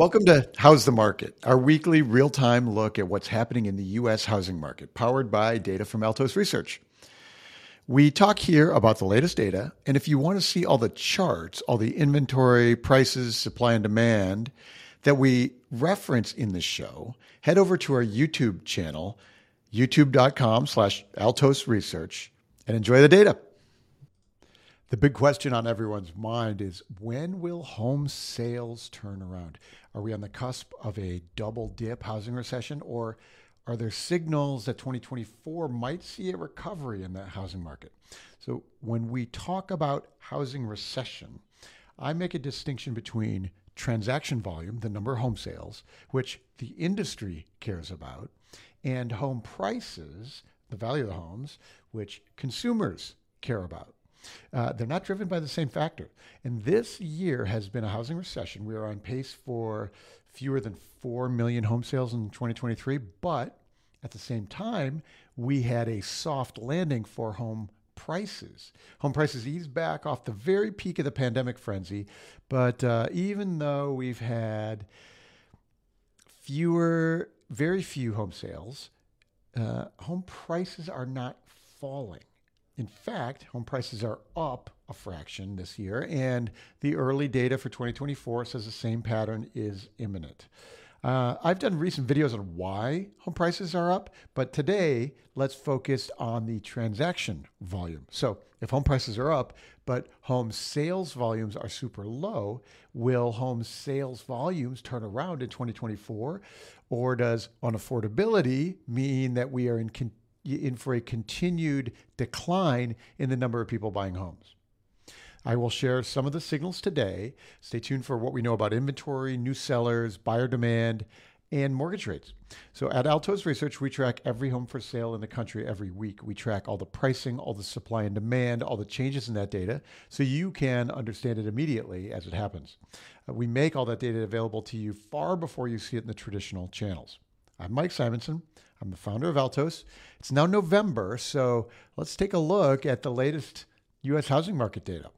Welcome to How's the Market, our weekly real time look at what's happening in the U.S. housing market, powered by data from Altos Research. We talk here about the latest data, and if you want to see all the charts, all the inventory, prices, supply, and demand that we reference in this show, head over to our YouTube channel, youtube.com slash Altos Research, and enjoy the data. The big question on everyone's mind is when will home sales turn around? Are we on the cusp of a double dip housing recession, or are there signals that 2024 might see a recovery in the housing market? So, when we talk about housing recession, I make a distinction between transaction volume, the number of home sales, which the industry cares about, and home prices, the value of the homes, which consumers care about. Uh, they're not driven by the same factor. And this year has been a housing recession. We are on pace for fewer than 4 million home sales in 2023. But at the same time, we had a soft landing for home prices. Home prices eased back off the very peak of the pandemic frenzy. But uh, even though we've had fewer, very few home sales, uh, home prices are not falling. In fact, home prices are up a fraction this year, and the early data for 2024 says the same pattern is imminent. Uh, I've done recent videos on why home prices are up, but today let's focus on the transaction volume. So, if home prices are up, but home sales volumes are super low, will home sales volumes turn around in 2024? Or does unaffordability mean that we are in continued in for a continued decline in the number of people buying homes. I will share some of the signals today. Stay tuned for what we know about inventory, new sellers, buyer demand, and mortgage rates. So at Altos Research, we track every home for sale in the country every week. We track all the pricing, all the supply and demand, all the changes in that data, so you can understand it immediately as it happens. Uh, we make all that data available to you far before you see it in the traditional channels. I'm Mike Simonsen. I'm the founder of Altos. It's now November, so let's take a look at the latest U.S. housing market data.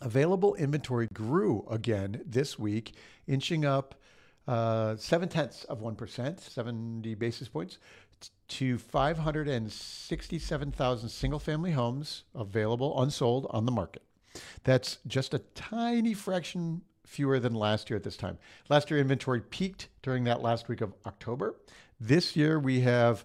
Available inventory grew again this week, inching up uh, seven tenths of 1%, 70 basis points, to 567,000 single family homes available unsold on the market. That's just a tiny fraction fewer than last year at this time. Last year, inventory peaked during that last week of October. This year, we have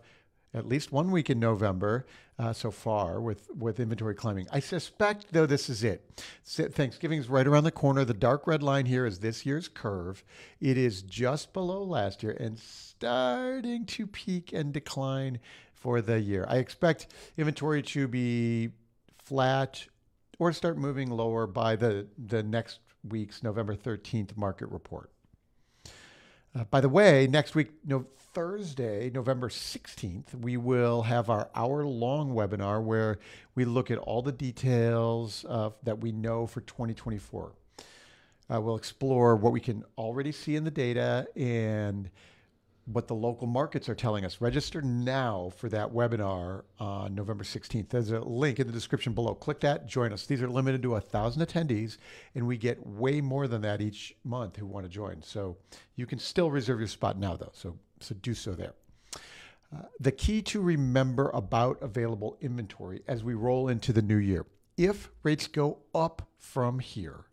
at least one week in November uh, so far with, with inventory climbing. I suspect, though, this is it. Thanksgiving is right around the corner. The dark red line here is this year's curve. It is just below last year and starting to peak and decline for the year. I expect inventory to be flat or start moving lower by the, the next week's November 13th market report. Uh, by the way, next week, no, Thursday, November 16th, we will have our hour long webinar where we look at all the details that we know for 2024. Uh, we'll explore what we can already see in the data and what the local markets are telling us. Register now for that webinar on November 16th. There's a link in the description below. Click that, join us. These are limited to a thousand attendees, and we get way more than that each month who want to join. So you can still reserve your spot now, though. So so do so there. Uh, the key to remember about available inventory as we roll into the new year: if rates go up from here,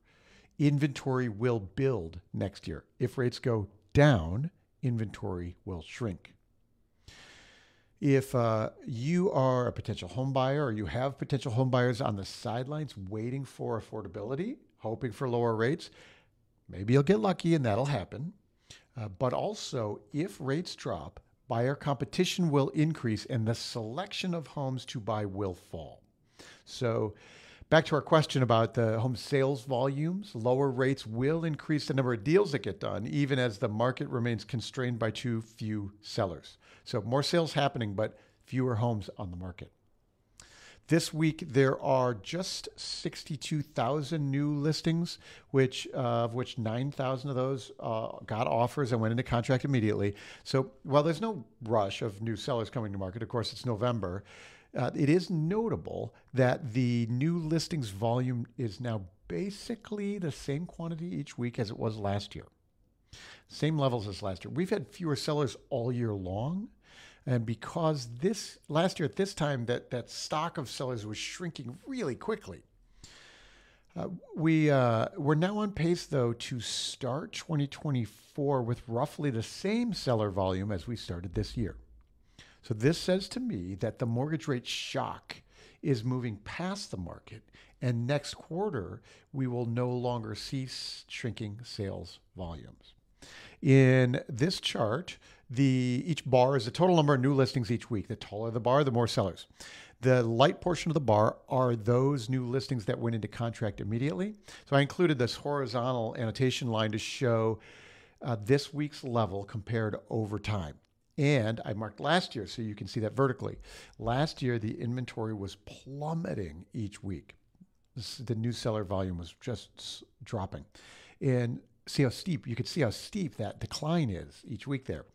inventory will build next year. If rates go down inventory will shrink. If uh, you are a potential home buyer or you have potential home buyers on the sidelines waiting for affordability, hoping for lower rates, maybe you'll get lucky and that'll happen. Uh, but also, if rates drop, buyer competition will increase and the selection of homes to buy will fall. So, Back to our question about the home sales volumes, lower rates will increase the number of deals that get done, even as the market remains constrained by too few sellers. So, more sales happening, but fewer homes on the market. This week, there are just 62,000 new listings, which uh, of which 9,000 of those uh, got offers and went into contract immediately. So while there's no rush of new sellers coming to market, of course, it's November. Uh, it is notable that the new listings volume is now basically the same quantity each week as it was last year. same levels as last year. We've had fewer sellers all year long. And because this last year at this time that that stock of sellers was shrinking really quickly, uh, we uh, we're now on pace though to start 2024 with roughly the same seller volume as we started this year. So this says to me that the mortgage rate shock is moving past the market, and next quarter we will no longer see shrinking sales volumes. In this chart, the each bar is the total number of new listings each week. The taller the bar, the more sellers. The light portion of the bar are those new listings that went into contract immediately. So I included this horizontal annotation line to show uh, this week's level compared over time. And I marked last year so you can see that vertically. Last year, the inventory was plummeting each week. The new seller volume was just dropping. And see how steep, you could see how steep that decline is each week there.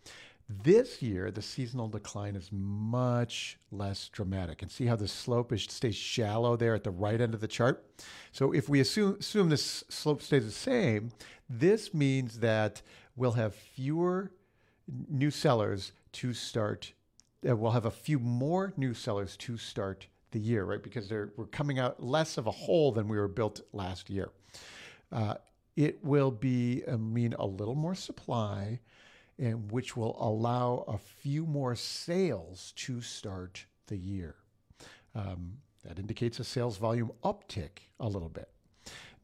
This year, the seasonal decline is much less dramatic. And see how the slope is, stays shallow there at the right end of the chart? So if we assume, assume this slope stays the same, this means that we'll have fewer new sellers to start. Uh, we'll have a few more new sellers to start the year, right? Because we're coming out less of a hole than we were built last year. Uh, it will be, I mean, a little more supply, and which will allow a few more sales to start the year. Um, that indicates a sales volume uptick a little bit.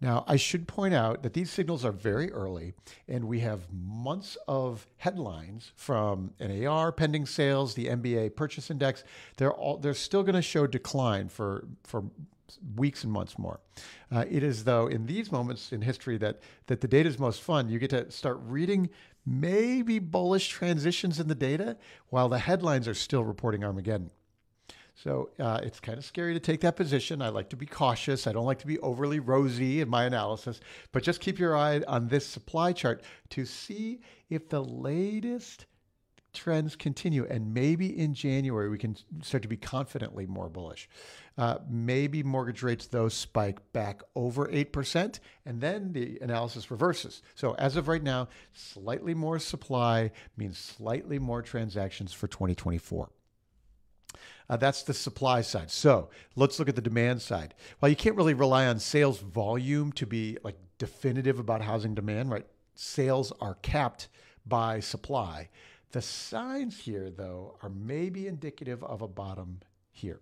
Now, I should point out that these signals are very early, and we have months of headlines from NAR pending sales, the MBA purchase index. They're all they're still going to show decline for for weeks and months more. Uh, it is though in these moments in history that that the data is most fun. You get to start reading maybe bullish transitions in the data while the headlines are still reporting Armageddon. So uh, it's kind of scary to take that position. I like to be cautious. I don't like to be overly rosy in my analysis, but just keep your eye on this supply chart to see if the latest trends continue. And maybe in January, we can start to be confidently more bullish. Uh, maybe mortgage rates, though, spike back over 8%, and then the analysis reverses. So as of right now, slightly more supply means slightly more transactions for 2024. Uh, that's the supply side. So let's look at the demand side. While you can't really rely on sales volume to be like definitive about housing demand, right? Sales are capped by supply. The signs here, though, are maybe indicative of a bottom here.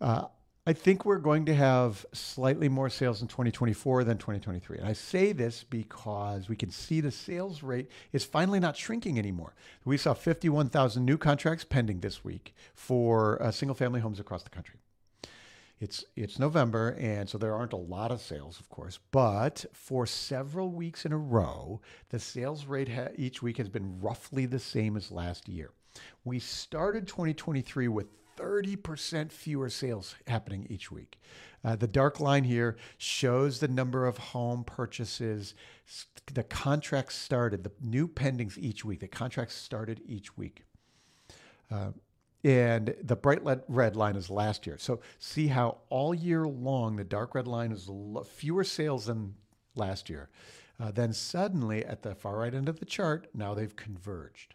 Uh, I think we're going to have slightly more sales in 2024 than 2023. And I say this because we can see the sales rate is finally not shrinking anymore. We saw 51,000 new contracts pending this week for uh, single family homes across the country. It's it's November, and so there aren't a lot of sales, of course. But for several weeks in a row, the sales rate ha- each week has been roughly the same as last year. We started 2023 with 30% fewer sales happening each week. Uh, the dark line here shows the number of home purchases, the contracts started, the new pendings each week. The contracts started each week. Uh, and the bright red line is last year. So see how all year long the dark red line is fewer sales than last year. Uh, then suddenly at the far right end of the chart, now they've converged.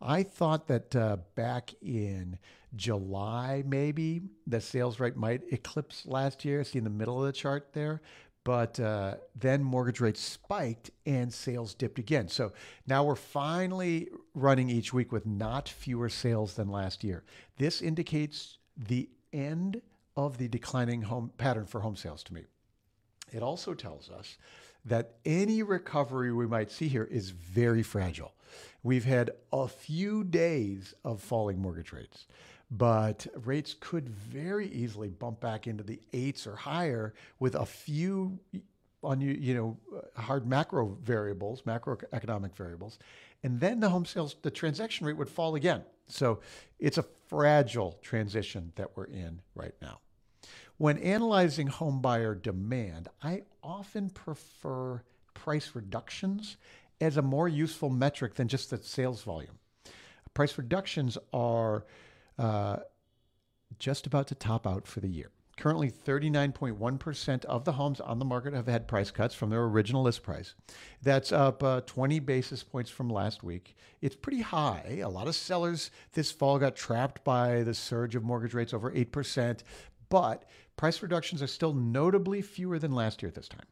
I thought that uh, back in July, maybe the sales rate might eclipse last year. See in the middle of the chart there. But uh, then mortgage rates spiked and sales dipped again. So now we're finally running each week with not fewer sales than last year. This indicates the end of the declining home pattern for home sales to me. It also tells us that any recovery we might see here is very fragile. We've had a few days of falling mortgage rates but rates could very easily bump back into the eights or higher with a few on you know hard macro variables macroeconomic variables and then the home sales the transaction rate would fall again. So it's a fragile transition that we're in right now. When analyzing home buyer demand i often prefer price reductions as a more useful metric than just the sales volume price reductions are uh, just about to top out for the year. Currently, 39.1% of the homes on the market have had price cuts from their original list price. That's up uh, 20 basis points from last week. It's pretty high. A lot of sellers this fall got trapped by the surge of mortgage rates over 8%, but price reductions are still notably fewer than last year at this time.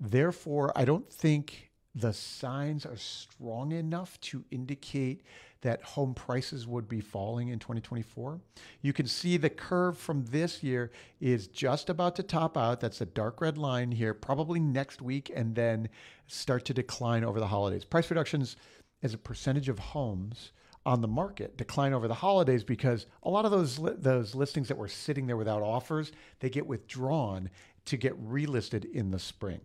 Therefore, I don't think the signs are strong enough to indicate that home prices would be falling in 2024. You can see the curve from this year is just about to top out. That's the dark red line here, probably next week, and then start to decline over the holidays. Price reductions as a percentage of homes on the market decline over the holidays because a lot of those those listings that were sitting there without offers they get withdrawn to get relisted in the spring.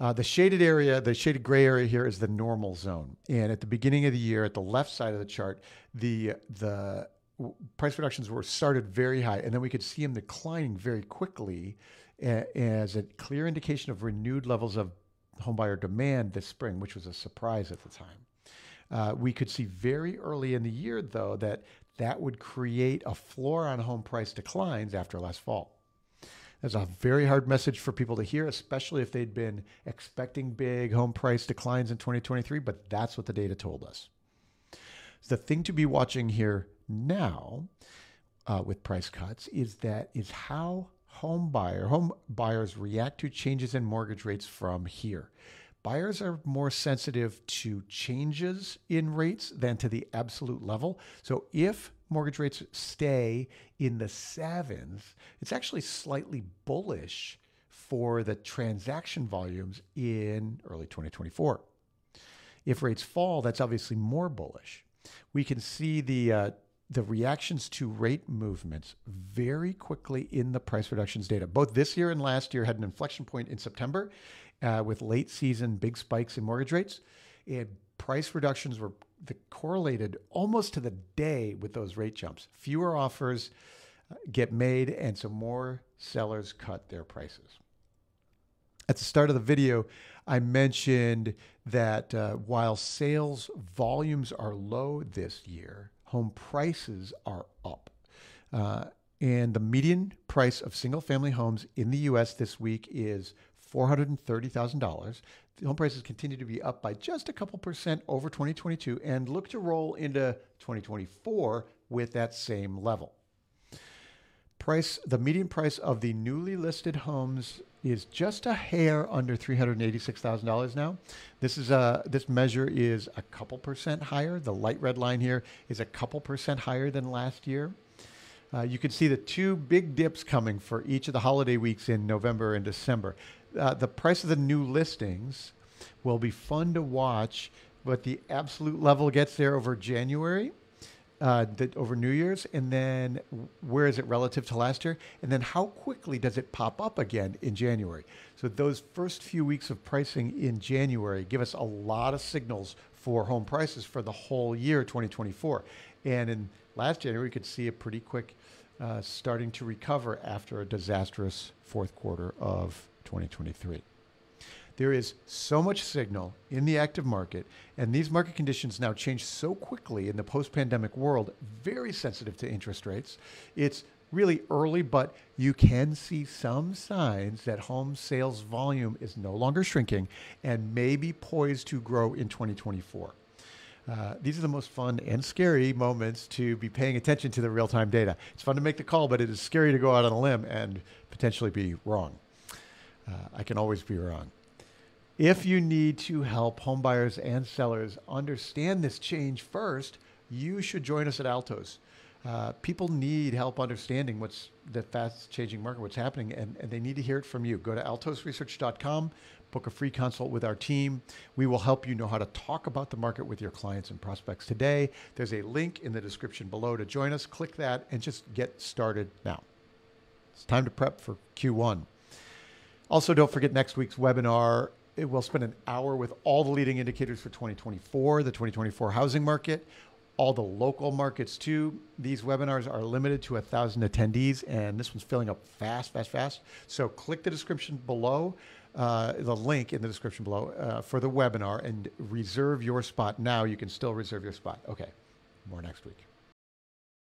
Uh, the shaded area, the shaded gray area here is the normal zone. And at the beginning of the year, at the left side of the chart, the the price reductions were started very high, and then we could see them declining very quickly as a clear indication of renewed levels of homebuyer demand this spring, which was a surprise at the time. Uh, we could see very early in the year, though, that that would create a floor on home price declines after last fall. That's a very hard message for people to hear, especially if they'd been expecting big home price declines in 2023, but that's what the data told us. The thing to be watching here now uh, with price cuts is that is how home buyer home buyers react to changes in mortgage rates from here. Buyers are more sensitive to changes in rates than to the absolute level. So if mortgage rates stay in the sevens, it's actually slightly bullish for the transaction volumes in early 2024. If rates fall, that's obviously more bullish. We can see the uh, the reactions to rate movements very quickly in the price reductions data. Both this year and last year had an inflection point in September uh, with late season big spikes in mortgage rates. And price reductions were the, correlated almost to the day with those rate jumps. Fewer offers uh, get made, and so more sellers cut their prices. At the start of the video, I mentioned that uh, while sales volumes are low this year, home prices are up. Uh, and the median price of single family homes in the US this week is $430,000. Home prices continue to be up by just a couple percent over 2022 and look to roll into 2024 with that same level. Price the median price of the newly listed homes is just a hair under $386,000 now. This is a this measure is a couple percent higher. The light red line here is a couple percent higher than last year. Uh, you can see the two big dips coming for each of the holiday weeks in November and December uh, the price of the new listings will be fun to watch, but the absolute level gets there over January, uh, over New Year's, and then where is it relative to last year? And then how quickly does it pop up again in January? So those first few weeks of pricing in January give us a lot of signals for home prices for the whole year 2024. And in last January, we could see a pretty quick uh, starting to recover after a disastrous fourth quarter of 2023. There is so much signal in the active market, and these market conditions now change so quickly in the post pandemic world, very sensitive to interest rates. It's really early, but you can see some signs that home sales volume is no longer shrinking and may be poised to grow in 2024. Uh, these are the most fun and scary moments to be paying attention to the real time data. It's fun to make the call, but it is scary to go out on a limb and potentially be wrong. Uh, I can always be wrong. If you need to help homebuyers and sellers understand this change first, you should join us at Altos. Uh, people need help understanding what's the fast changing market, what's happening, and, and they need to hear it from you. Go to altosresearch.com, book a free consult with our team. We will help you know how to talk about the market with your clients and prospects today. There's a link in the description below to join us. Click that and just get started now. It's time to prep for Q1. Also, don't forget next week's webinar. It will spend an hour with all the leading indicators for 2024, the 2024 housing market, all the local markets too. These webinars are limited to a thousand attendees, and this one's filling up fast, fast, fast. So click the description below, uh, the link in the description below uh, for the webinar, and reserve your spot now. You can still reserve your spot. Okay, more next week.